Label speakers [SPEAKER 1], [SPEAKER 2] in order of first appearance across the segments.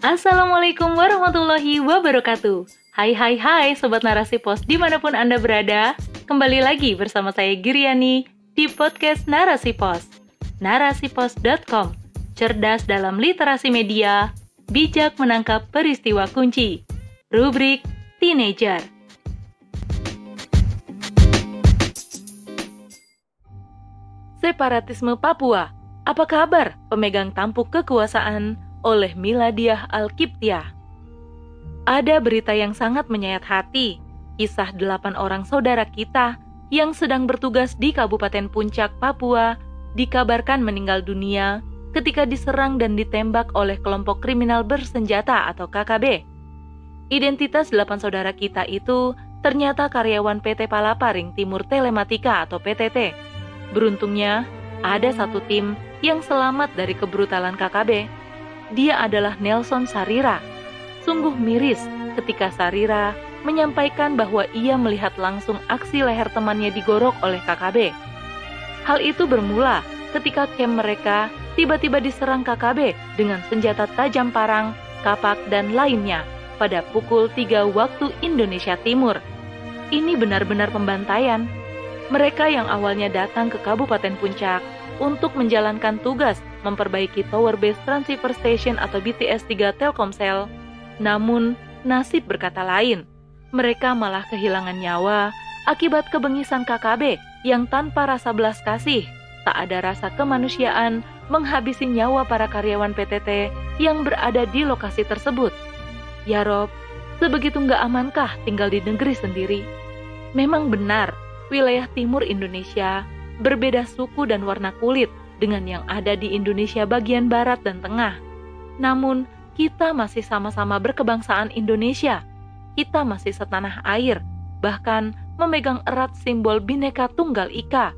[SPEAKER 1] Assalamualaikum warahmatullahi wabarakatuh. Hai hai hai Sobat Narasi Pos di mana pun Anda berada. Kembali lagi bersama saya Giriani di podcast Narasi Pos. Narasipos.com Cerdas dalam literasi media, bijak menangkap peristiwa kunci. Rubrik Teenager. Separatisme Papua. Apa kabar pemegang tampuk kekuasaan oleh Miladiah Alkiptiah? Ada berita yang sangat menyayat hati, kisah delapan orang saudara kita yang sedang bertugas di Kabupaten Puncak, Papua, dikabarkan meninggal dunia ketika diserang dan ditembak oleh kelompok kriminal bersenjata atau KKB. Identitas delapan saudara kita itu ternyata karyawan PT Palaparing Timur Telematika atau PTT. Beruntungnya, ada satu tim yang selamat dari kebrutalan KKB. Dia adalah Nelson Sarira. Sungguh miris ketika Sarira menyampaikan bahwa ia melihat langsung aksi leher temannya digorok oleh KKB. Hal itu bermula ketika kem mereka tiba-tiba diserang KKB dengan senjata tajam parang, kapak, dan lainnya pada pukul 3 waktu Indonesia Timur. Ini benar-benar pembantaian. Mereka yang awalnya datang ke Kabupaten Puncak untuk menjalankan tugas memperbaiki Tower Base Transceiver Station atau BTS 3 Telkomsel, namun nasib berkata lain. Mereka malah kehilangan nyawa akibat kebengisan KKB yang tanpa rasa belas kasih, tak ada rasa kemanusiaan menghabisi nyawa para karyawan PTT yang berada di lokasi tersebut. Ya Rob, sebegitu nggak amankah tinggal di negeri sendiri? Memang benar, wilayah timur Indonesia berbeda suku dan warna kulit dengan yang ada di Indonesia bagian barat dan tengah. Namun, kita masih sama-sama berkebangsaan Indonesia. Kita masih setanah air, bahkan memegang erat simbol Bhinneka Tunggal Ika.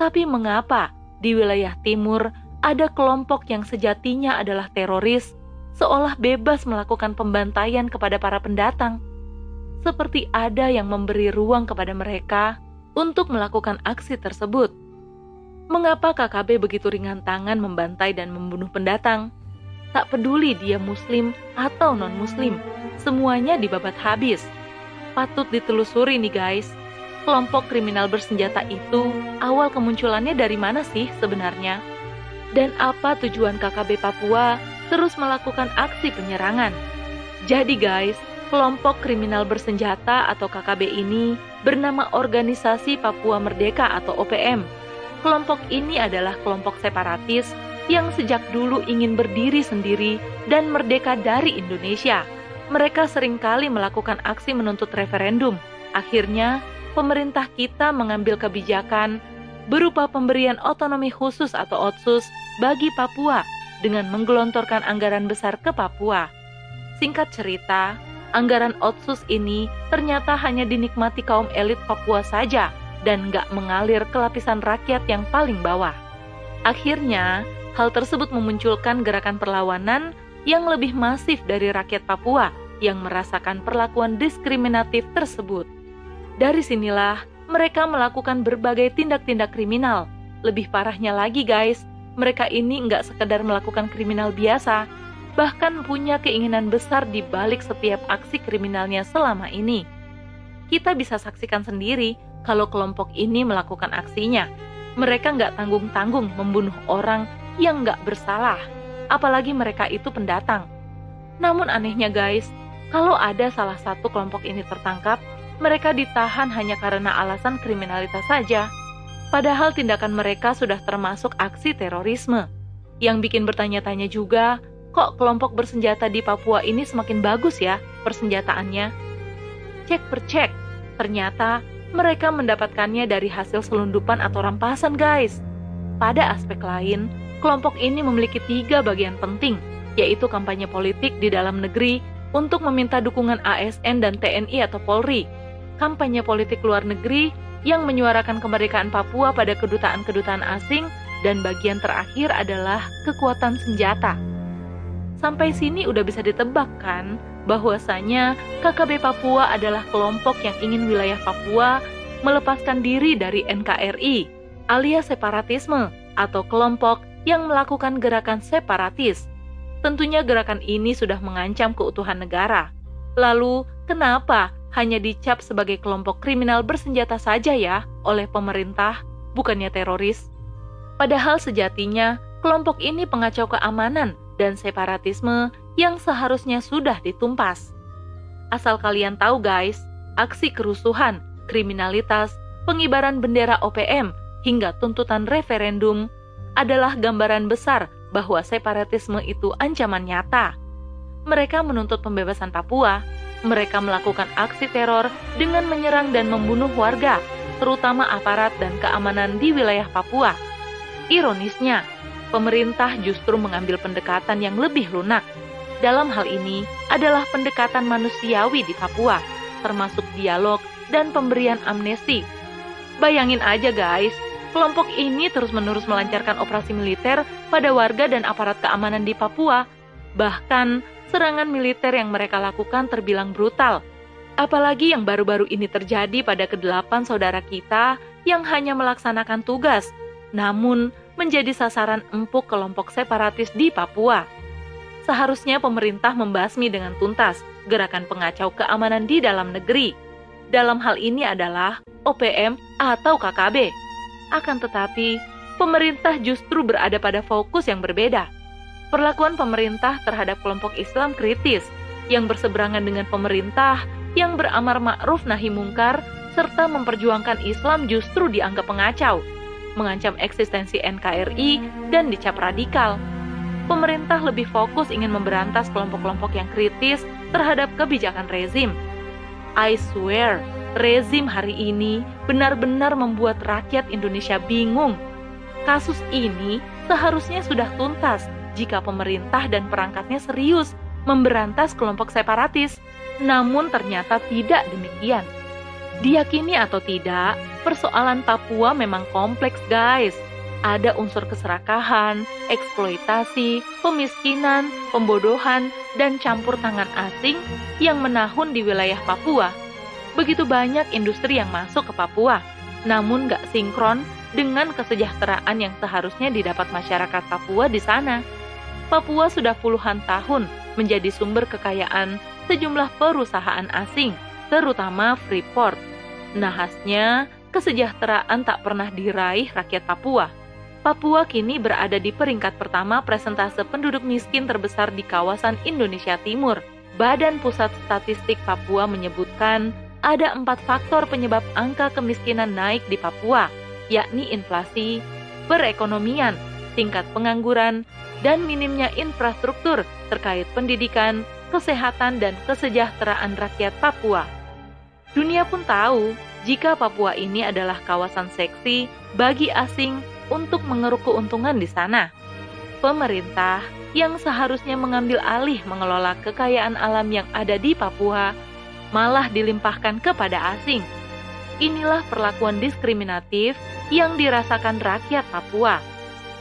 [SPEAKER 1] Tapi mengapa di wilayah timur ada kelompok yang sejatinya adalah teroris, seolah bebas melakukan pembantaian kepada para pendatang. Seperti ada yang memberi ruang kepada mereka untuk melakukan aksi tersebut. Mengapa KKB begitu ringan tangan membantai dan membunuh pendatang? Tak peduli dia muslim atau non-muslim, semuanya dibabat habis. Patut ditelusuri nih guys, kelompok kriminal bersenjata itu awal kemunculannya dari mana sih sebenarnya? dan apa tujuan KKB Papua terus melakukan aksi penyerangan. Jadi guys, kelompok kriminal bersenjata atau KKB ini bernama Organisasi Papua Merdeka atau OPM. Kelompok ini adalah kelompok separatis yang sejak dulu ingin berdiri sendiri dan merdeka dari Indonesia. Mereka sering kali melakukan aksi menuntut referendum. Akhirnya, pemerintah kita mengambil kebijakan berupa pemberian otonomi khusus atau OTSUS bagi Papua dengan menggelontorkan anggaran besar ke Papua. Singkat cerita, anggaran otsus ini ternyata hanya dinikmati kaum elit Papua saja dan nggak mengalir ke lapisan rakyat yang paling bawah. Akhirnya, hal tersebut memunculkan gerakan perlawanan yang lebih masif dari rakyat Papua yang merasakan perlakuan diskriminatif tersebut. Dari sinilah mereka melakukan berbagai tindak-tindak kriminal. Lebih parahnya lagi guys, mereka ini nggak sekedar melakukan kriminal biasa, bahkan punya keinginan besar di balik setiap aksi kriminalnya selama ini. Kita bisa saksikan sendiri kalau kelompok ini melakukan aksinya. Mereka nggak tanggung-tanggung membunuh orang yang nggak bersalah, apalagi mereka itu pendatang. Namun anehnya guys, kalau ada salah satu kelompok ini tertangkap, mereka ditahan hanya karena alasan kriminalitas saja Padahal tindakan mereka sudah termasuk aksi terorisme. Yang bikin bertanya-tanya juga, kok kelompok bersenjata di Papua ini semakin bagus ya persenjataannya? Cek per cek, ternyata mereka mendapatkannya dari hasil selundupan atau rampasan guys. Pada aspek lain, kelompok ini memiliki tiga bagian penting, yaitu kampanye politik di dalam negeri untuk meminta dukungan ASN dan TNI atau Polri, kampanye politik luar negeri yang menyuarakan kemerdekaan Papua pada kedutaan-kedutaan asing dan bagian terakhir adalah kekuatan senjata. Sampai sini udah bisa ditebak kan bahwasanya KKB Papua adalah kelompok yang ingin wilayah Papua melepaskan diri dari NKRI alias separatisme atau kelompok yang melakukan gerakan separatis. tentunya gerakan ini sudah mengancam keutuhan negara. Lalu, kenapa hanya dicap sebagai kelompok kriminal bersenjata saja ya oleh pemerintah, bukannya teroris? Padahal sejatinya, kelompok ini pengacau keamanan dan separatisme yang seharusnya sudah ditumpas. Asal kalian tahu guys, aksi kerusuhan, kriminalitas, pengibaran bendera OPM, hingga tuntutan referendum adalah gambaran besar bahwa separatisme itu ancaman nyata. Mereka menuntut pembebasan Papua, mereka melakukan aksi teror dengan menyerang dan membunuh warga, terutama aparat dan keamanan di wilayah Papua. Ironisnya, pemerintah justru mengambil pendekatan yang lebih lunak. Dalam hal ini adalah pendekatan manusiawi di Papua, termasuk dialog dan pemberian amnesti. Bayangin aja guys, Kelompok ini terus-menerus melancarkan operasi militer pada warga dan aparat keamanan di Papua. Bahkan, serangan militer yang mereka lakukan terbilang brutal. Apalagi yang baru-baru ini terjadi pada kedelapan saudara kita yang hanya melaksanakan tugas, namun menjadi sasaran empuk kelompok separatis di Papua. Seharusnya pemerintah membasmi dengan tuntas gerakan pengacau keamanan di dalam negeri. Dalam hal ini adalah OPM atau KKB akan tetapi, pemerintah justru berada pada fokus yang berbeda. Perlakuan pemerintah terhadap kelompok Islam kritis yang berseberangan dengan pemerintah yang beramar ma'ruf nahi mungkar serta memperjuangkan Islam justru dianggap pengacau, mengancam eksistensi NKRI dan dicap radikal. Pemerintah lebih fokus ingin memberantas kelompok-kelompok yang kritis terhadap kebijakan rezim. I swear, rezim hari ini benar-benar membuat rakyat Indonesia bingung. Kasus ini seharusnya sudah tuntas jika pemerintah dan perangkatnya serius memberantas kelompok separatis. Namun ternyata tidak demikian. Diyakini atau tidak, persoalan Papua memang kompleks guys. Ada unsur keserakahan, eksploitasi, pemiskinan, pembodohan, dan campur tangan asing yang menahun di wilayah Papua begitu banyak industri yang masuk ke Papua, namun gak sinkron dengan kesejahteraan yang seharusnya didapat masyarakat Papua di sana. Papua sudah puluhan tahun menjadi sumber kekayaan sejumlah perusahaan asing, terutama Freeport. Nahasnya, kesejahteraan tak pernah diraih rakyat Papua. Papua kini berada di peringkat pertama presentase penduduk miskin terbesar di kawasan Indonesia Timur. Badan Pusat Statistik Papua menyebutkan ada empat faktor penyebab angka kemiskinan naik di Papua, yakni inflasi, perekonomian, tingkat pengangguran, dan minimnya infrastruktur terkait pendidikan, kesehatan, dan kesejahteraan rakyat Papua. Dunia pun tahu jika Papua ini adalah kawasan seksi bagi asing untuk mengeruk keuntungan di sana. Pemerintah yang seharusnya mengambil alih mengelola kekayaan alam yang ada di Papua malah dilimpahkan kepada asing. Inilah perlakuan diskriminatif yang dirasakan rakyat Papua,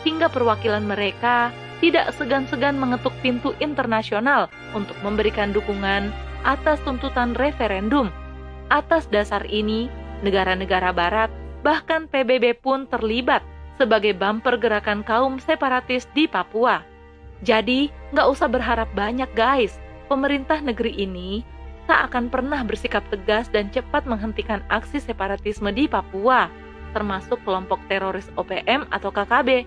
[SPEAKER 1] hingga perwakilan mereka tidak segan-segan mengetuk pintu internasional untuk memberikan dukungan atas tuntutan referendum. Atas dasar ini, negara-negara Barat, bahkan PBB pun terlibat sebagai bumper gerakan kaum separatis di Papua. Jadi, nggak usah berharap banyak guys, pemerintah negeri ini tak akan pernah bersikap tegas dan cepat menghentikan aksi separatisme di Papua, termasuk kelompok teroris OPM atau KKB.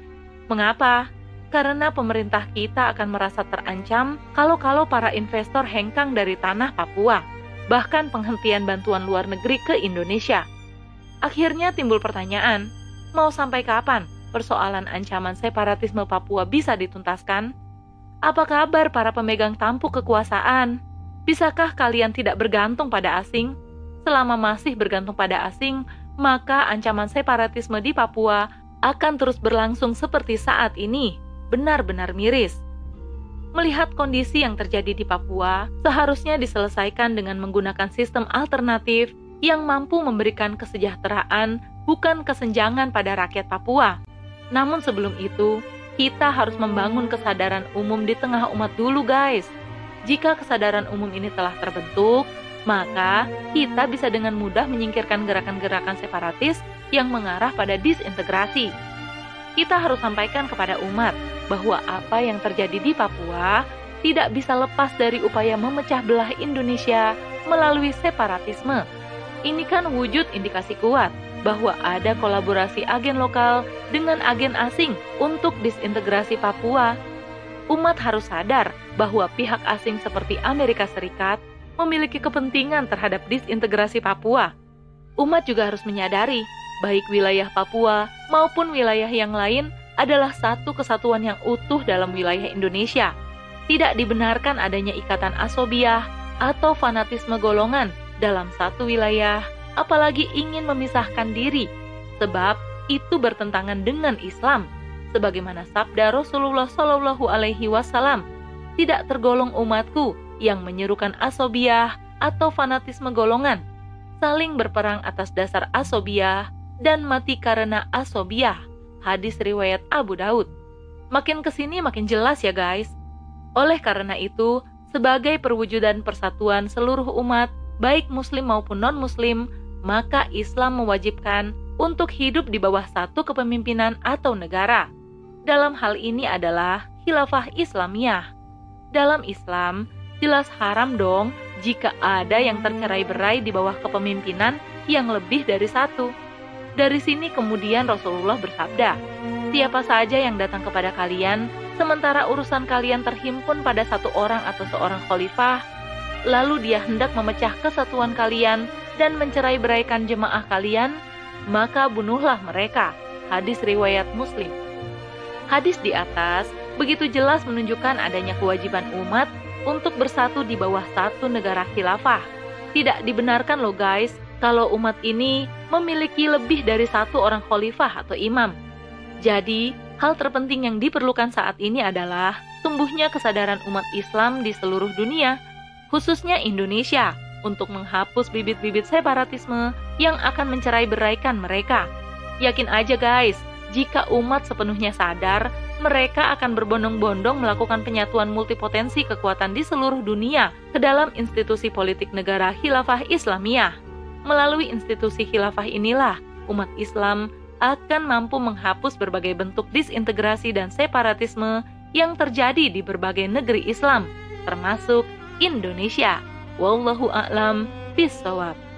[SPEAKER 1] Mengapa? Karena pemerintah kita akan merasa terancam kalau-kalau para investor hengkang dari tanah Papua, bahkan penghentian bantuan luar negeri ke Indonesia. Akhirnya timbul pertanyaan, mau sampai kapan persoalan ancaman separatisme Papua bisa dituntaskan? Apa kabar para pemegang tampuk kekuasaan? Bisakah kalian tidak bergantung pada asing? Selama masih bergantung pada asing, maka ancaman separatisme di Papua akan terus berlangsung seperti saat ini, benar-benar miris. Melihat kondisi yang terjadi di Papua, seharusnya diselesaikan dengan menggunakan sistem alternatif yang mampu memberikan kesejahteraan, bukan kesenjangan pada rakyat Papua. Namun sebelum itu, kita harus membangun kesadaran umum di tengah umat dulu, guys. Jika kesadaran umum ini telah terbentuk, maka kita bisa dengan mudah menyingkirkan gerakan-gerakan separatis yang mengarah pada disintegrasi. kita harus sampaikan kepada umat bahwa apa yang terjadi di Papua tidak bisa lepas dari upaya memecah belah Indonesia melalui separatisme. Ini kan wujud indikasi kuat bahwa ada kolaborasi agen lokal dengan agen asing untuk disintegrasi Papua. Umat harus sadar bahwa pihak asing seperti Amerika Serikat memiliki kepentingan terhadap disintegrasi Papua. Umat juga harus menyadari, baik wilayah Papua maupun wilayah yang lain adalah satu kesatuan yang utuh dalam wilayah Indonesia tidak dibenarkan adanya ikatan asobiah atau fanatisme golongan dalam satu wilayah, apalagi ingin memisahkan diri, sebab itu bertentangan dengan Islam. Sebagaimana sabda Rasulullah Shallallahu Alaihi Wasallam, tidak tergolong umatku yang menyerukan asobiah atau fanatisme golongan, saling berperang atas dasar asobiah dan mati karena asobiah. Hadis riwayat Abu Daud. Makin ke sini makin jelas ya guys, oleh karena itu, sebagai perwujudan persatuan seluruh umat, baik Muslim maupun non-Muslim, maka Islam mewajibkan untuk hidup di bawah satu kepemimpinan atau negara. Dalam hal ini adalah khilafah Islamiyah. Dalam Islam, jelas haram dong jika ada yang tercerai berai di bawah kepemimpinan yang lebih dari satu. Dari sini kemudian Rasulullah bersabda, Siapa saja yang datang kepada kalian sementara urusan kalian terhimpun pada satu orang atau seorang khalifah, lalu dia hendak memecah kesatuan kalian dan mencerai beraikan jemaah kalian, maka bunuhlah mereka. Hadis riwayat Muslim. Hadis di atas begitu jelas menunjukkan adanya kewajiban umat untuk bersatu di bawah satu negara khilafah. Tidak dibenarkan loh guys, kalau umat ini memiliki lebih dari satu orang khalifah atau imam. Jadi, Hal terpenting yang diperlukan saat ini adalah tumbuhnya kesadaran umat Islam di seluruh dunia, khususnya Indonesia, untuk menghapus bibit-bibit separatisme yang akan mencerai beraikan mereka. Yakin aja guys, jika umat sepenuhnya sadar, mereka akan berbondong-bondong melakukan penyatuan multipotensi kekuatan di seluruh dunia ke dalam institusi politik negara khilafah Islamiyah. Melalui institusi khilafah inilah, umat Islam akan mampu menghapus berbagai bentuk disintegrasi dan separatisme yang terjadi di berbagai negeri Islam, termasuk Indonesia. Wallahu a'lam bishawab.